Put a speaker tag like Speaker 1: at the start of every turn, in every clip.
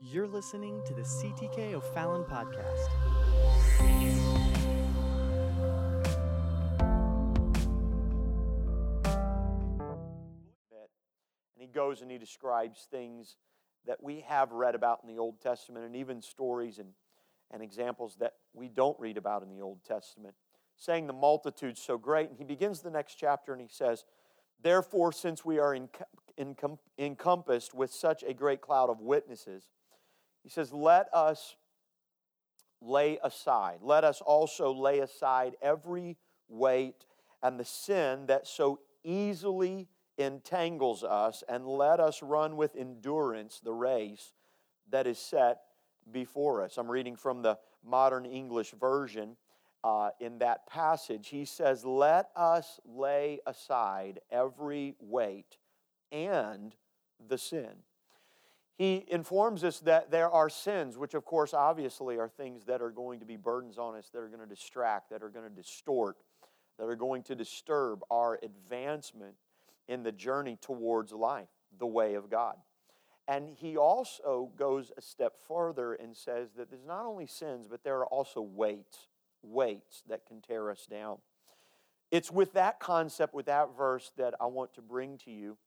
Speaker 1: You're listening to the CTK O'Fallon podcast.
Speaker 2: And he goes and he describes things that we have read about in the Old Testament and even stories and, and examples that we don't read about in the Old Testament, saying the multitude's so great. And he begins the next chapter and he says, Therefore, since we are encompassed with such a great cloud of witnesses, he says, Let us lay aside, let us also lay aside every weight and the sin that so easily entangles us, and let us run with endurance the race that is set before us. I'm reading from the modern English version. Uh, in that passage, he says, Let us lay aside every weight and the sin. He informs us that there are sins, which, of course, obviously are things that are going to be burdens on us, that are going to distract, that are going to distort, that are going to disturb our advancement in the journey towards life, the way of God. And he also goes a step further and says that there's not only sins, but there are also weights, weights that can tear us down. It's with that concept, with that verse, that I want to bring to you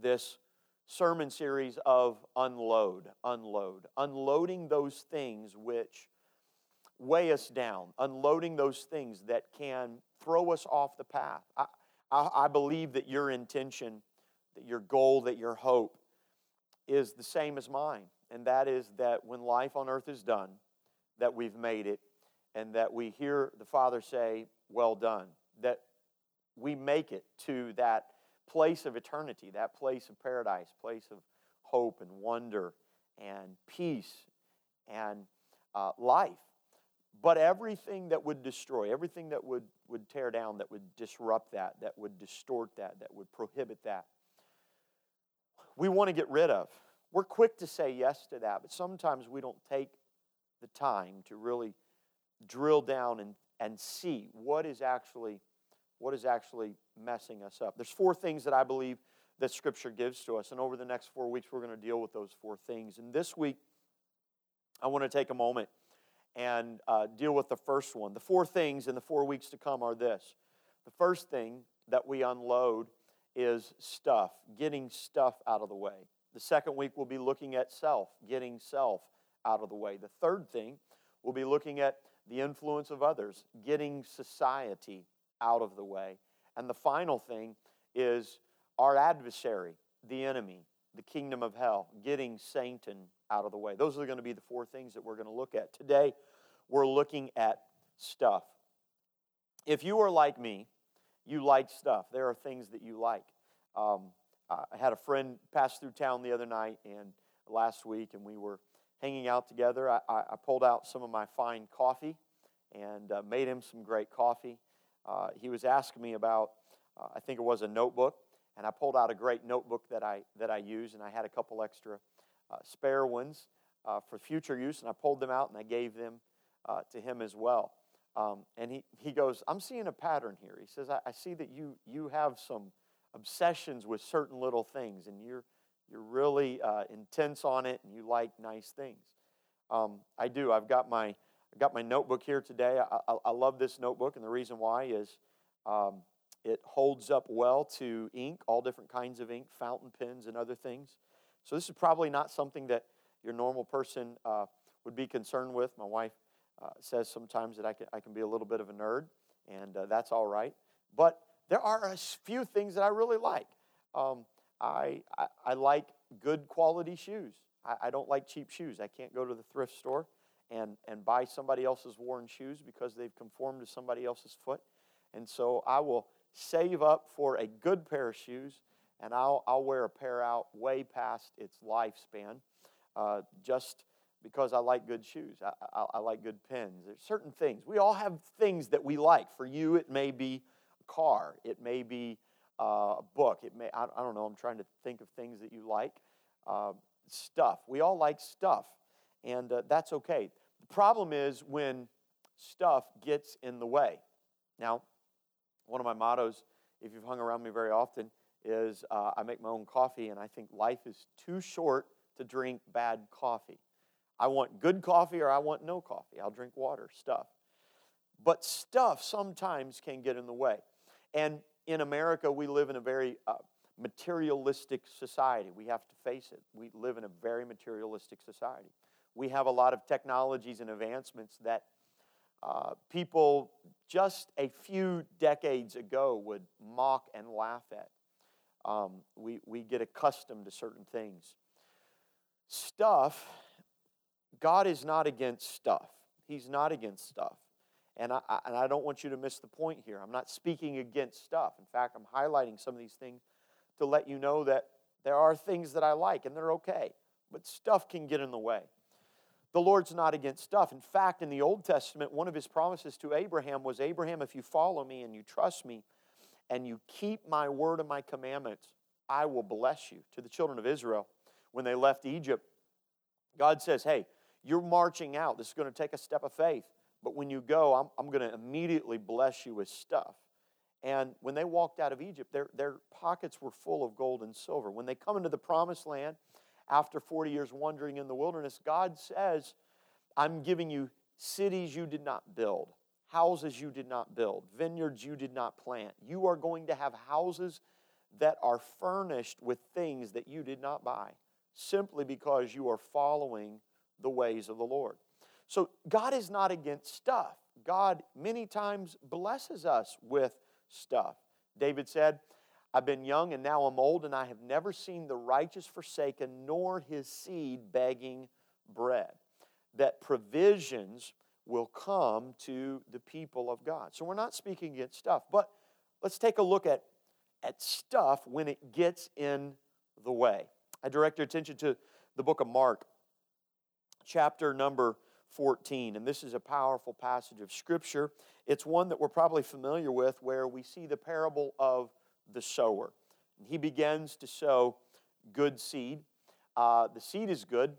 Speaker 2: this sermon series of unload, unload, unloading those things which weigh us down, unloading those things that can throw us off the path. I, I, I believe that your intention, that your goal, that your hope is the same as mine, and that is that when life on earth is done, that we've made it, and that we hear the Father say, Well done, that we make it to that place of eternity, that place of paradise, place of hope and wonder and peace and uh, life. But everything that would destroy, everything that would, would tear down, that would disrupt that, that would distort that, that would prohibit that, we want to get rid of. We're quick to say yes to that, but sometimes we don't take the time to really drill down and, and see what is actually what is actually messing us up. There's four things that I believe that Scripture gives to us, and over the next four weeks, we're going to deal with those four things. And this week, I want to take a moment and uh, deal with the first one. The four things in the four weeks to come are this the first thing that we unload is stuff, getting stuff out of the way. The second week, we'll be looking at self, getting self out of the way. The third thing, we'll be looking at the influence of others, getting society out of the way. And the final thing is our adversary, the enemy, the kingdom of hell, getting Satan out of the way. Those are going to be the four things that we're going to look at. Today, we're looking at stuff. If you are like me, you like stuff. There are things that you like. Um, I had a friend pass through town the other night and last week, and we were hanging out together. I, I pulled out some of my fine coffee and uh, made him some great coffee uh, he was asking me about, uh, I think it was a notebook, and I pulled out a great notebook that I, that I use, and I had a couple extra uh, spare ones uh, for future use, and I pulled them out and I gave them uh, to him as well. Um, and he, he goes, I'm seeing a pattern here. He says, I, I see that you, you have some obsessions with certain little things, and you're, you're really uh, intense on it, and you like nice things. Um, I do. I've got my I got my notebook here today. I, I, I, love this notebook, and the reason why is um, it holds up well to ink, all different kinds of ink, fountain pens, and other things. So, this is probably not something that your normal person uh, would be concerned with. My wife uh, says sometimes that I can, I can be a little bit of a nerd, and uh, that's all right. But there are a few things that I really like. Um, I, I, I, like good quality shoes. I, I don't like cheap shoes. I can't go to the thrift store and, and buy somebody else's worn shoes because they've conformed to somebody else's foot. And so I will save up for a good pair of shoes and I'll, I'll wear a pair out way past its lifespan uh, just because I like good shoes. I, I, I, like good pens. There's certain things. We all have things that we like. For you, it may be a car, it may be uh, a book, it may, I, I, don't know, I'm trying to think of things that you like. Uh, stuff. We all like stuff and uh, that's okay. The problem is when stuff gets in the way. Now, one of my mottos, if you've hung around me very often, is uh, I make my own coffee, and I think life is too short to drink bad coffee. I want good coffee or I want no coffee. I'll drink water, stuff. But stuff sometimes can get in the way. And in America, we live in a very uh, materialistic society. We have to face it. We live in a very materialistic society. We have a lot of technologies and advancements that uh, people just a few decades ago would mock and laugh at. Um, we, we get accustomed to certain things. Stuff, God is not against stuff. He's not against stuff. And I, and I don't want you to miss the point here. I'm not speaking against stuff. In fact, I'm highlighting some of these things to let you know that there are things that I like and they're okay, but stuff can get in the way. The Lord's not against stuff. In fact, in the Old Testament, one of his promises to Abraham was Abraham, if you follow me and you trust me and you keep my word and my commandments, I will bless you. To the children of Israel, when they left Egypt, God says, Hey, you're marching out. This is going to take a step of faith. But when you go, I'm, I'm going to immediately bless you with stuff. And when they walked out of Egypt, their, their pockets were full of gold and silver. When they come into the promised land, after 40 years wandering in the wilderness, God says, I'm giving you cities you did not build, houses you did not build, vineyards you did not plant. You are going to have houses that are furnished with things that you did not buy, simply because you are following the ways of the Lord. So God is not against stuff. God many times blesses us with stuff. David said, I've been young and now I'm old, and I have never seen the righteous forsaken, nor his seed begging bread. That provisions will come to the people of God. So we're not speaking against stuff, but let's take a look at, at stuff when it gets in the way. I direct your attention to the book of Mark, chapter number 14. And this is a powerful passage of Scripture. It's one that we're probably familiar with where we see the parable of the sower. He begins to sow good seed. Uh, the seed is good,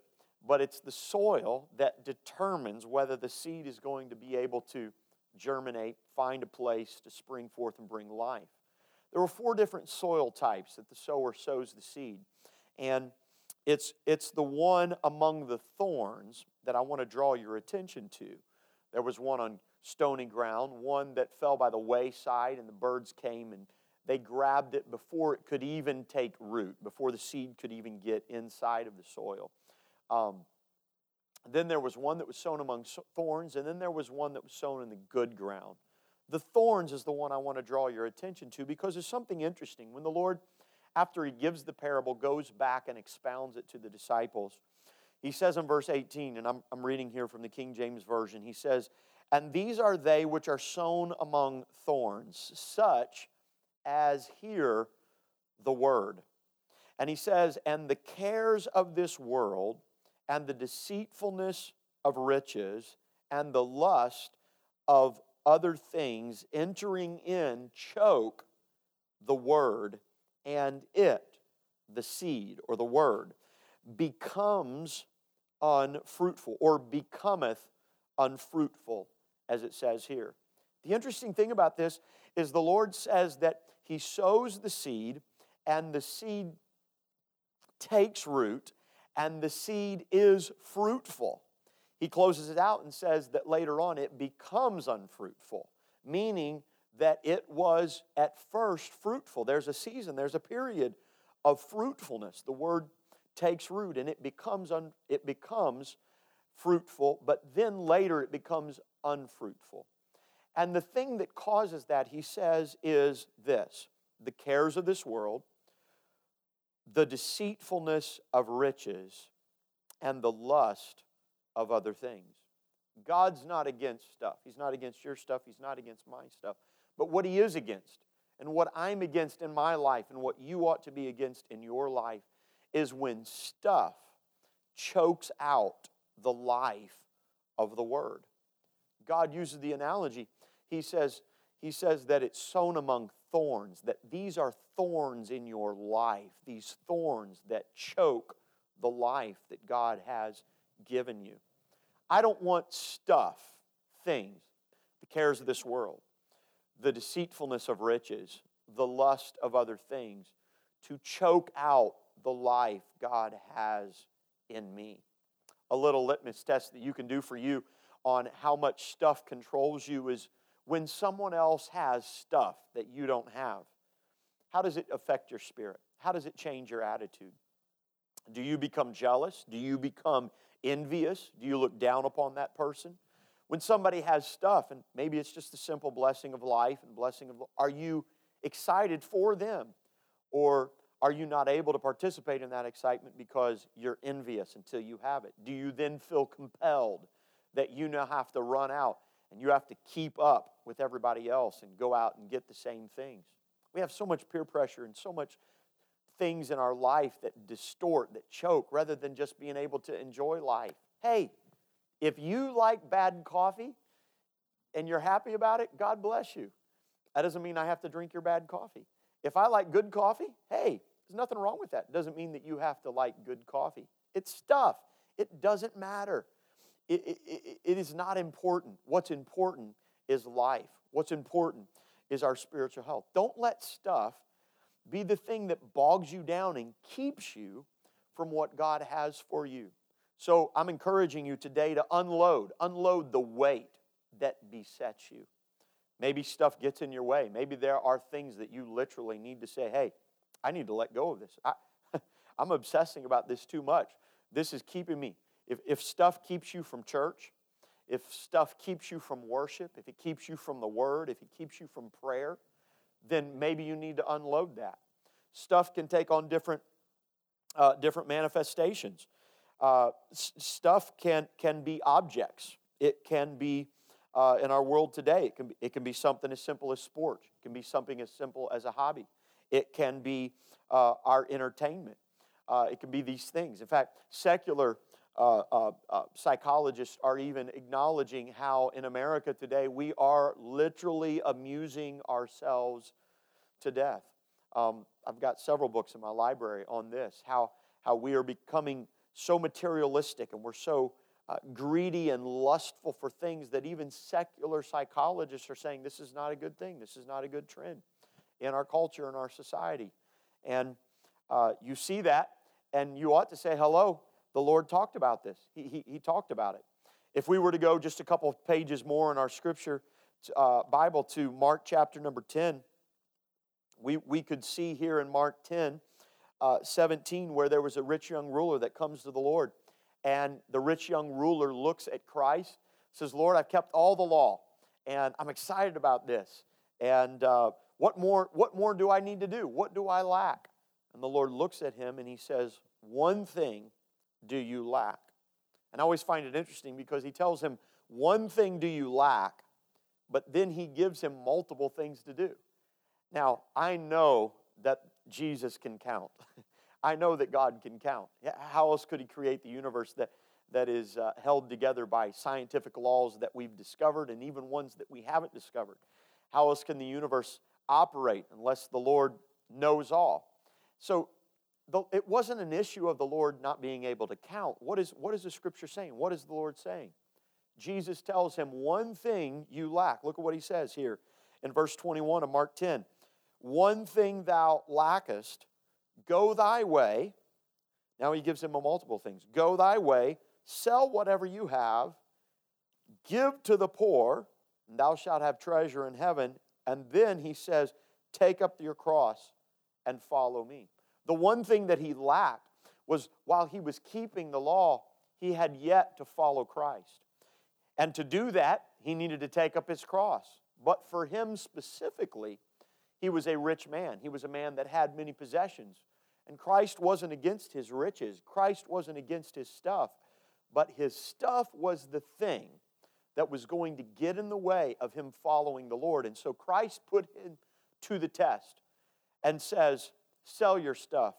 Speaker 2: but it's the soil that determines whether the seed is going to be able to germinate, find a place to spring forth and bring life. There are four different soil types that the sower sows the seed. And it's, it's the one among the thorns that I want to draw your attention to. There was one on stony ground, one that fell by the wayside, and the birds came and they grabbed it before it could even take root, before the seed could even get inside of the soil. Um, then there was one that was sown among thorns, and then there was one that was sown in the good ground. The thorns is the one I want to draw your attention to because there's something interesting. When the Lord, after he gives the parable, goes back and expounds it to the disciples, he says in verse 18, and I'm, I'm reading here from the King James Version, he says, And these are they which are sown among thorns, such as hear the word. And he says, And the cares of this world, and the deceitfulness of riches, and the lust of other things entering in choke the word, and it, the seed or the word, becomes unfruitful or becometh unfruitful, as it says here. The interesting thing about this is the Lord says that he sows the seed, and the seed takes root, and the seed is fruitful. He closes it out and says that later on it becomes unfruitful, meaning that it was at first fruitful. There's a season, there's a period of fruitfulness. The word takes root and it becomes un, it becomes fruitful, but then later it becomes unfruitful. And the thing that causes that, he says, is this the cares of this world, the deceitfulness of riches, and the lust of other things. God's not against stuff. He's not against your stuff. He's not against my stuff. But what He is against, and what I'm against in my life, and what you ought to be against in your life, is when stuff chokes out the life of the Word. God uses the analogy he says, he says that it's sown among thorns, that these are thorns in your life, these thorns that choke the life that God has given you. I don't want stuff, things, the cares of this world, the deceitfulness of riches, the lust of other things to choke out the life God has in me. A little litmus test that you can do for you on how much stuff controls you is when someone else has stuff that you don't have. How does it affect your spirit? How does it change your attitude? Do you become jealous? Do you become envious? Do you look down upon that person? When somebody has stuff, and maybe it's just the simple blessing of life and blessing of, are you excited for them? Or are you not able to participate in that excitement because you're envious until you have it? Do you then feel compelled that you now have to run out and you have to keep up with everybody else and go out and get the same things? We have so much peer pressure and so much things in our life that distort, that choke, rather than just being able to enjoy life. Hey, if you like bad coffee and you're happy about it, God bless you. That doesn't mean I have to drink your bad coffee. If I like good coffee, hey, there's nothing wrong with that. It doesn't mean that you have to like good coffee. It's stuff, it doesn't matter. It, it, it, is not important. What's important is life. What's important is our spiritual health. Don't let stuff be the thing that bogs you down and keeps you from what God has for you. So I'm encouraging you today to unload, unload the weight that besets you. Maybe stuff gets in your way. Maybe there are things that you literally need to say, hey, I need to let go of this. I, I'm obsessing about this too much. This is keeping me. If, if stuff keeps you from church, if stuff keeps you from worship, if it keeps you from the word, if it keeps you from prayer, then maybe you need to unload that. Stuff can take on different, uh, different manifestations. Uh, s- stuff can, can be objects. It can be, uh, in our world today, it can, be, it can be something as simple as sports. It can be something as simple as a hobby. It can be uh, our entertainment. Uh, it can be these things. In fact, secular uh, uh, uh, psychologists are even acknowledging how in America today we are literally amusing ourselves to death. Um, I've got several books in my library on this how, how we are becoming so materialistic and we're so uh, greedy and lustful for things that even secular psychologists are saying this is not a good thing, this is not a good trend in our culture and our society. And uh, you see that, and you ought to say, hello, the Lord talked about this. He, he, he talked about it. If we were to go just a couple pages more in our scripture uh, Bible to Mark chapter number 10, we, we could see here in Mark 10, uh, 17, where there was a rich young ruler that comes to the Lord. And the rich young ruler looks at Christ, says, Lord, I've kept all the law, and I'm excited about this. And uh, what, more, what more do I need to do? What do I lack? And the Lord looks at him and he says, One thing do you lack? And I always find it interesting because he tells him, One thing do you lack, but then he gives him multiple things to do. Now, I know that Jesus can count. I know that God can count. How else could he create the universe that, that is uh, held together by scientific laws that we've discovered and even ones that we haven't discovered? How else can the universe operate unless the Lord knows all? So the, it wasn't an issue of the Lord not being able to count. What is, what is the scripture saying? What is the Lord saying? Jesus tells him, One thing you lack. Look at what he says here in verse 21 of Mark 10. One thing thou lackest, go thy way. Now he gives him multiple things. Go thy way, sell whatever you have, give to the poor, and thou shalt have treasure in heaven. And then he says, Take up your cross and follow me. The one thing that he lacked was while he was keeping the law, he had yet to follow Christ. And to do that, he needed to take up his cross. But for him specifically, he was a rich man. He was a man that had many possessions. And Christ wasn't against his riches, Christ wasn't against his stuff, but his stuff was the thing that was going to get in the way of him following the Lord. And so Christ put him to the test and says, Sell your stuff,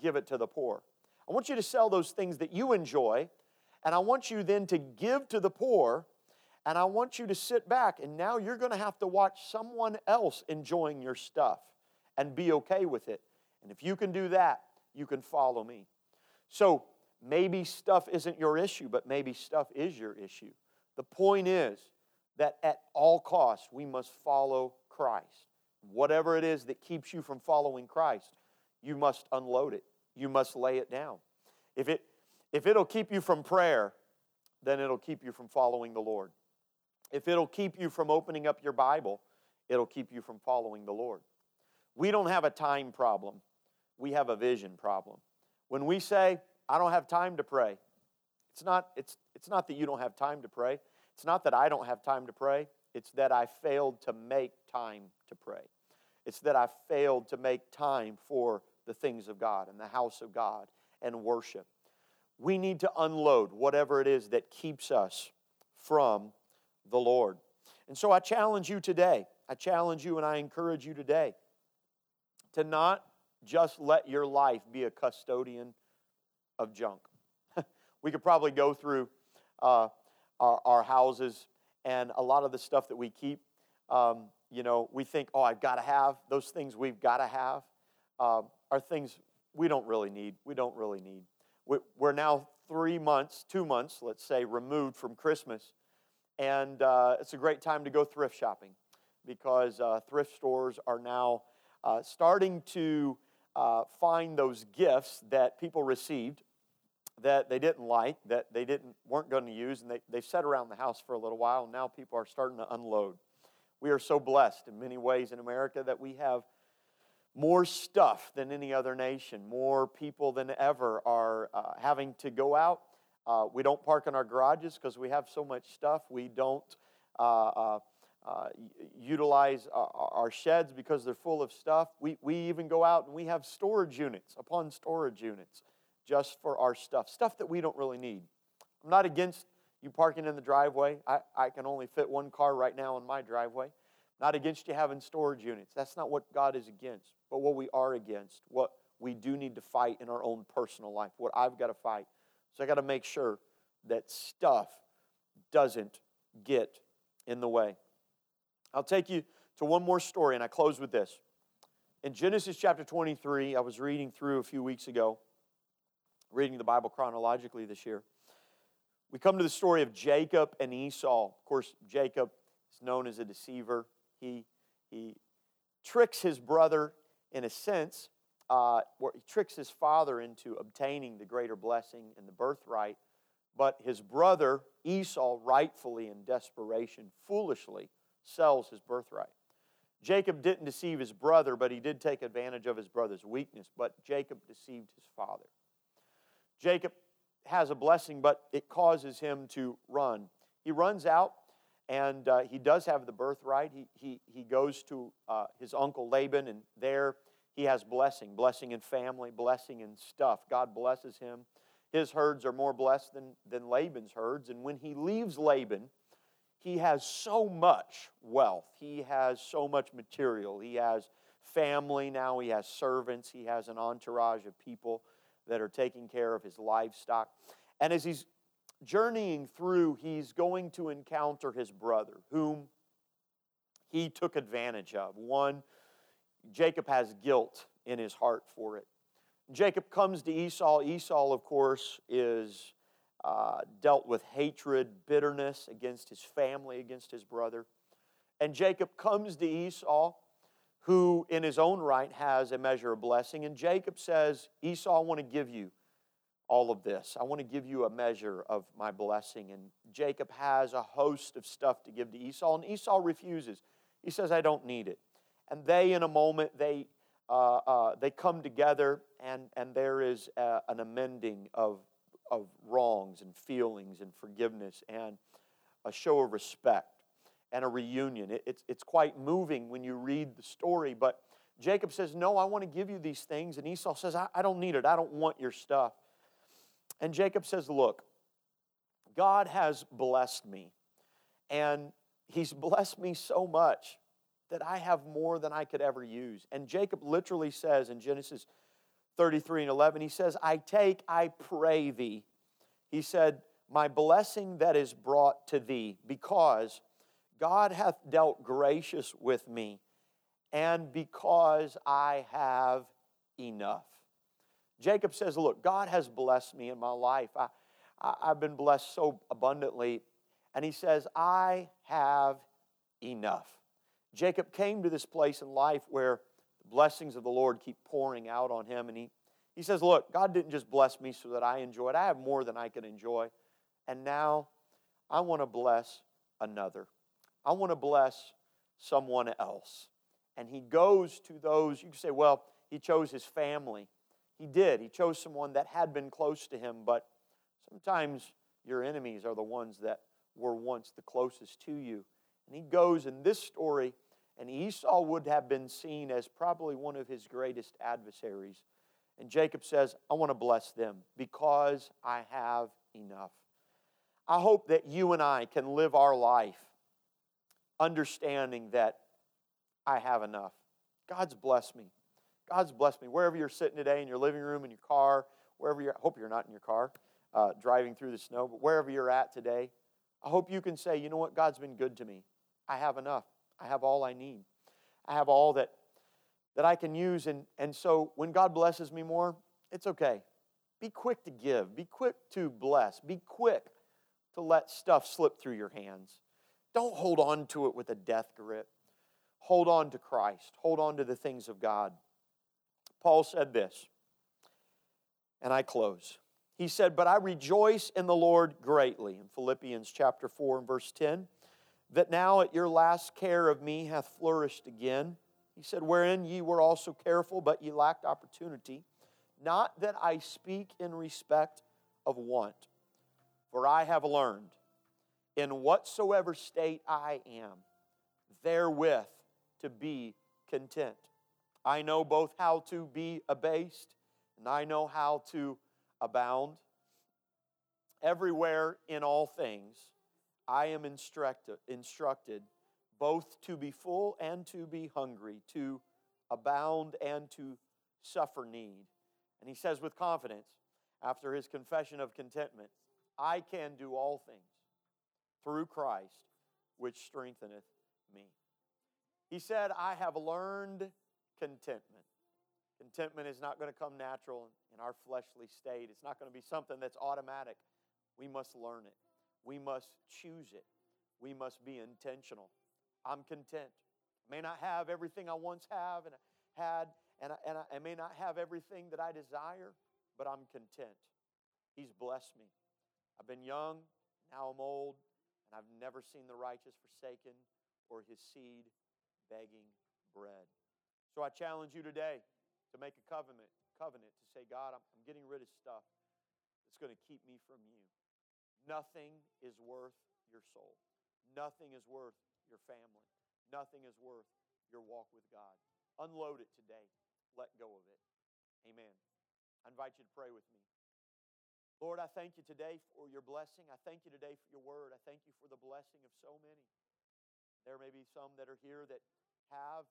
Speaker 2: give it to the poor. I want you to sell those things that you enjoy, and I want you then to give to the poor, and I want you to sit back, and now you're going to have to watch someone else enjoying your stuff and be okay with it. And if you can do that, you can follow me. So maybe stuff isn't your issue, but maybe stuff is your issue. The point is that at all costs, we must follow Christ. Whatever it is that keeps you from following Christ, you must unload it. You must lay it down. If it, If it'll keep you from prayer, then it'll keep you from following the Lord. If it'll keep you from opening up your Bible, it'll keep you from following the Lord. We don't have a time problem, we have a vision problem. When we say, I don't have time to pray, it's not, it's, it's not that you don't have time to pray. It's not that I don't have time to pray. It's that I failed to make time to pray. It's that I failed to make time for the things of God and the house of God and worship. We need to unload whatever it is that keeps us from the Lord. And so I challenge you today. I challenge you and I encourage you today to not just let your life be a custodian of junk. we could probably go through uh, our, our, houses and a lot of the stuff that we keep. Um, you know, we think, oh, I've got to have those things we've got to have uh, are things we don't really need. We don't really need. We're now three months, two months, let's say, removed from Christmas, and uh, it's a great time to go thrift shopping because uh, thrift stores are now uh, starting to uh, find those gifts that people received that they didn't like, that they didn't weren't going to use, and they, they sat around the house for a little while, and now people are starting to unload. We are so blessed in many ways in America that we have more stuff than any other nation. More people than ever are uh, having to go out. Uh, we don't park in our garages because we have so much stuff. We don't uh, uh uh, utilize our, our, sheds because they're full of stuff. We, we even go out and we have storage units upon storage units just for our stuff, stuff that we don't really need. I'm not against you parking in the driveway. I, I can only fit one car right now in my driveway. Not against you having storage units. That's not what God is against. But what we are against, what we do need to fight in our own personal life, what I've got to fight. So I got to make sure that stuff doesn't get in the way. I'll take you to one more story, and I close with this. In Genesis chapter 23, I was reading through a few weeks ago, reading the Bible chronologically this year. We come to the story of Jacob and Esau. Of course, Jacob is known as a deceiver. He, he tricks his brother in a sense, uh, where he tricks his father into obtaining the greater blessing and the birthright. But his brother, Esau, rightfully in desperation, foolishly, sells his birthright. Jacob didn't deceive his brother, but he did take advantage of his brother's weakness. But Jacob deceived his father. Jacob has a blessing, but it causes him to run. He runs out, and uh, he does have the birthright. He, he, he goes to uh, his uncle Laban, and there he has blessing blessing in family, blessing in stuff. God blesses him. His herds are more blessed than, than Laban's herds. And when he leaves Laban, he has so much wealth. He has so much material. He has family now. He has servants. He has an entourage of people that are taking care of his livestock. And as he's journeying through, he's going to encounter his brother, whom he took advantage of. One, Jacob has guilt in his heart for it. Jacob comes to Esau. Esau, of course, is uh, dealt with hatred, bitterness against his family, against his brother. And Jacob comes to Esau, who in his own right has a measure of blessing. And Jacob says, Esau, I want to give you all of this. I want to give you a measure of my blessing. And Jacob has a host of stuff to give to Esau, and Esau refuses. He says, I don't need it. And they, in a moment, they, uh, uh, they come together, and, and there is a, an amending of of wrongs and feelings and forgiveness and a show of respect and a reunion. It, it's, it's quite moving when you read the story, but Jacob says, No, I want to give you these things. And Esau says, I, I don't need it. I don't want your stuff. And Jacob says, Look, God has blessed me. And he's blessed me so much that I have more than I could ever use. And Jacob literally says in Genesis 33 and 11, he says, I take, I pray thee. He said, My blessing that is brought to thee, because God hath dealt gracious with me, and because I have enough. Jacob says, Look, God has blessed me in my life. I, I, have been blessed so abundantly. And he says, I have enough. Jacob came to this place in life where the blessings of the Lord keep pouring out on him, and he, He says, Look, God didn't just bless me so that I enjoy it. I have more than I can enjoy. And now I want to bless another. I want to bless someone else. And he goes to those, you can say, well, he chose his family. He did. He chose someone that had been close to him, but sometimes your enemies are the ones that were once the closest to you. And he goes in this story, and Esau would have been seen as probably one of his greatest adversaries. And Jacob says, I want to bless them because I have enough. I hope that you and I can live our life understanding that I have enough. God's blessed me. God's blessed me. Wherever you're sitting today in your living room, in your car, wherever you're, I hope you're not in your car uh, driving through the snow, but wherever you're at today, I hope you can say, you know what, God's been good to me. I have enough. I have all I need. I have all that, that I can use. And, and so when God blesses me more, it's okay. Be quick to give, be quick to bless, be quick to let stuff slip through your hands. Don't hold on to it with a death grip. Hold on to Christ, hold on to the things of God. Paul said this, and I close. He said, But I rejoice in the Lord greatly, in Philippians chapter 4 and verse 10, that now at your last care of me hath flourished again. He said, Wherein ye were also careful, but ye lacked opportunity. Not that I speak in respect of want, for I have learned in whatsoever state I am, therewith to be content. I know both how to be abased and I know how to abound. Everywhere in all things, I am instructed, instructed both to be full and to be hungry, to abound and to suffer need. And he says with confidence, after his confession of contentment, I can do all things through Christ, which strengtheneth me. He said, I have learned contentment. Contentment is not going to come natural in our fleshly state. It's not going to be something that's automatic. We must learn it. We must choose it. We must be intentional. I'm content. I may not have everything I once have and had, and I, and I may not have everything that I desire, but I'm content. He's blessed me. I've been young, now I'm old, I've never seen the righteous forsaken or his seed begging bread. So I challenge you today to make a covenant, covenant to say, God, I'm, I'm getting rid of stuff that's going to keep me from you. Nothing is worth your soul. Nothing is worth your family. Nothing is worth your walk with God. Unload it today. Let go of it. Amen. I invite you to pray with me. Lord, I thank you today for your blessing. I thank you today for your word. I thank you for the blessing of so many. There may be some that are here that have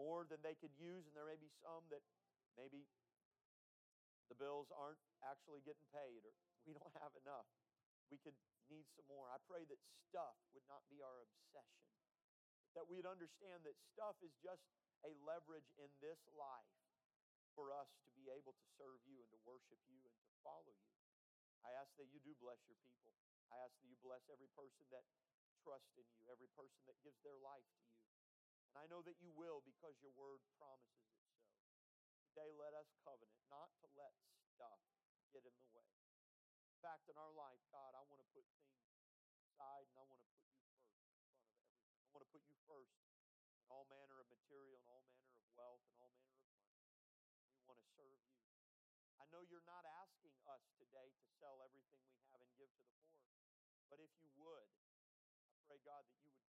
Speaker 2: more than they could use, and there may be some that maybe the bills aren't actually getting paid or we don't have enough. We could need some more. I pray that stuff would not be our obsession, that we'd understand that stuff is just a leverage in this life for us to be able to serve you and to worship you and to follow you. I ask that you do bless your people. I ask that you bless every person that trusts in you, every person that gives their life to you. And I know that you will because your word promises it so. Today, let us covenant not to let stuff get in the way. In fact, in our life, God, I want to put things aside and I want to put you first in front of everything. I want to put you first in all manner of material and all manner of wealth and all manner of money. We want to serve you. I know you're not today to sell everything we have and give to the poor, but if you would, I pray, God, that you would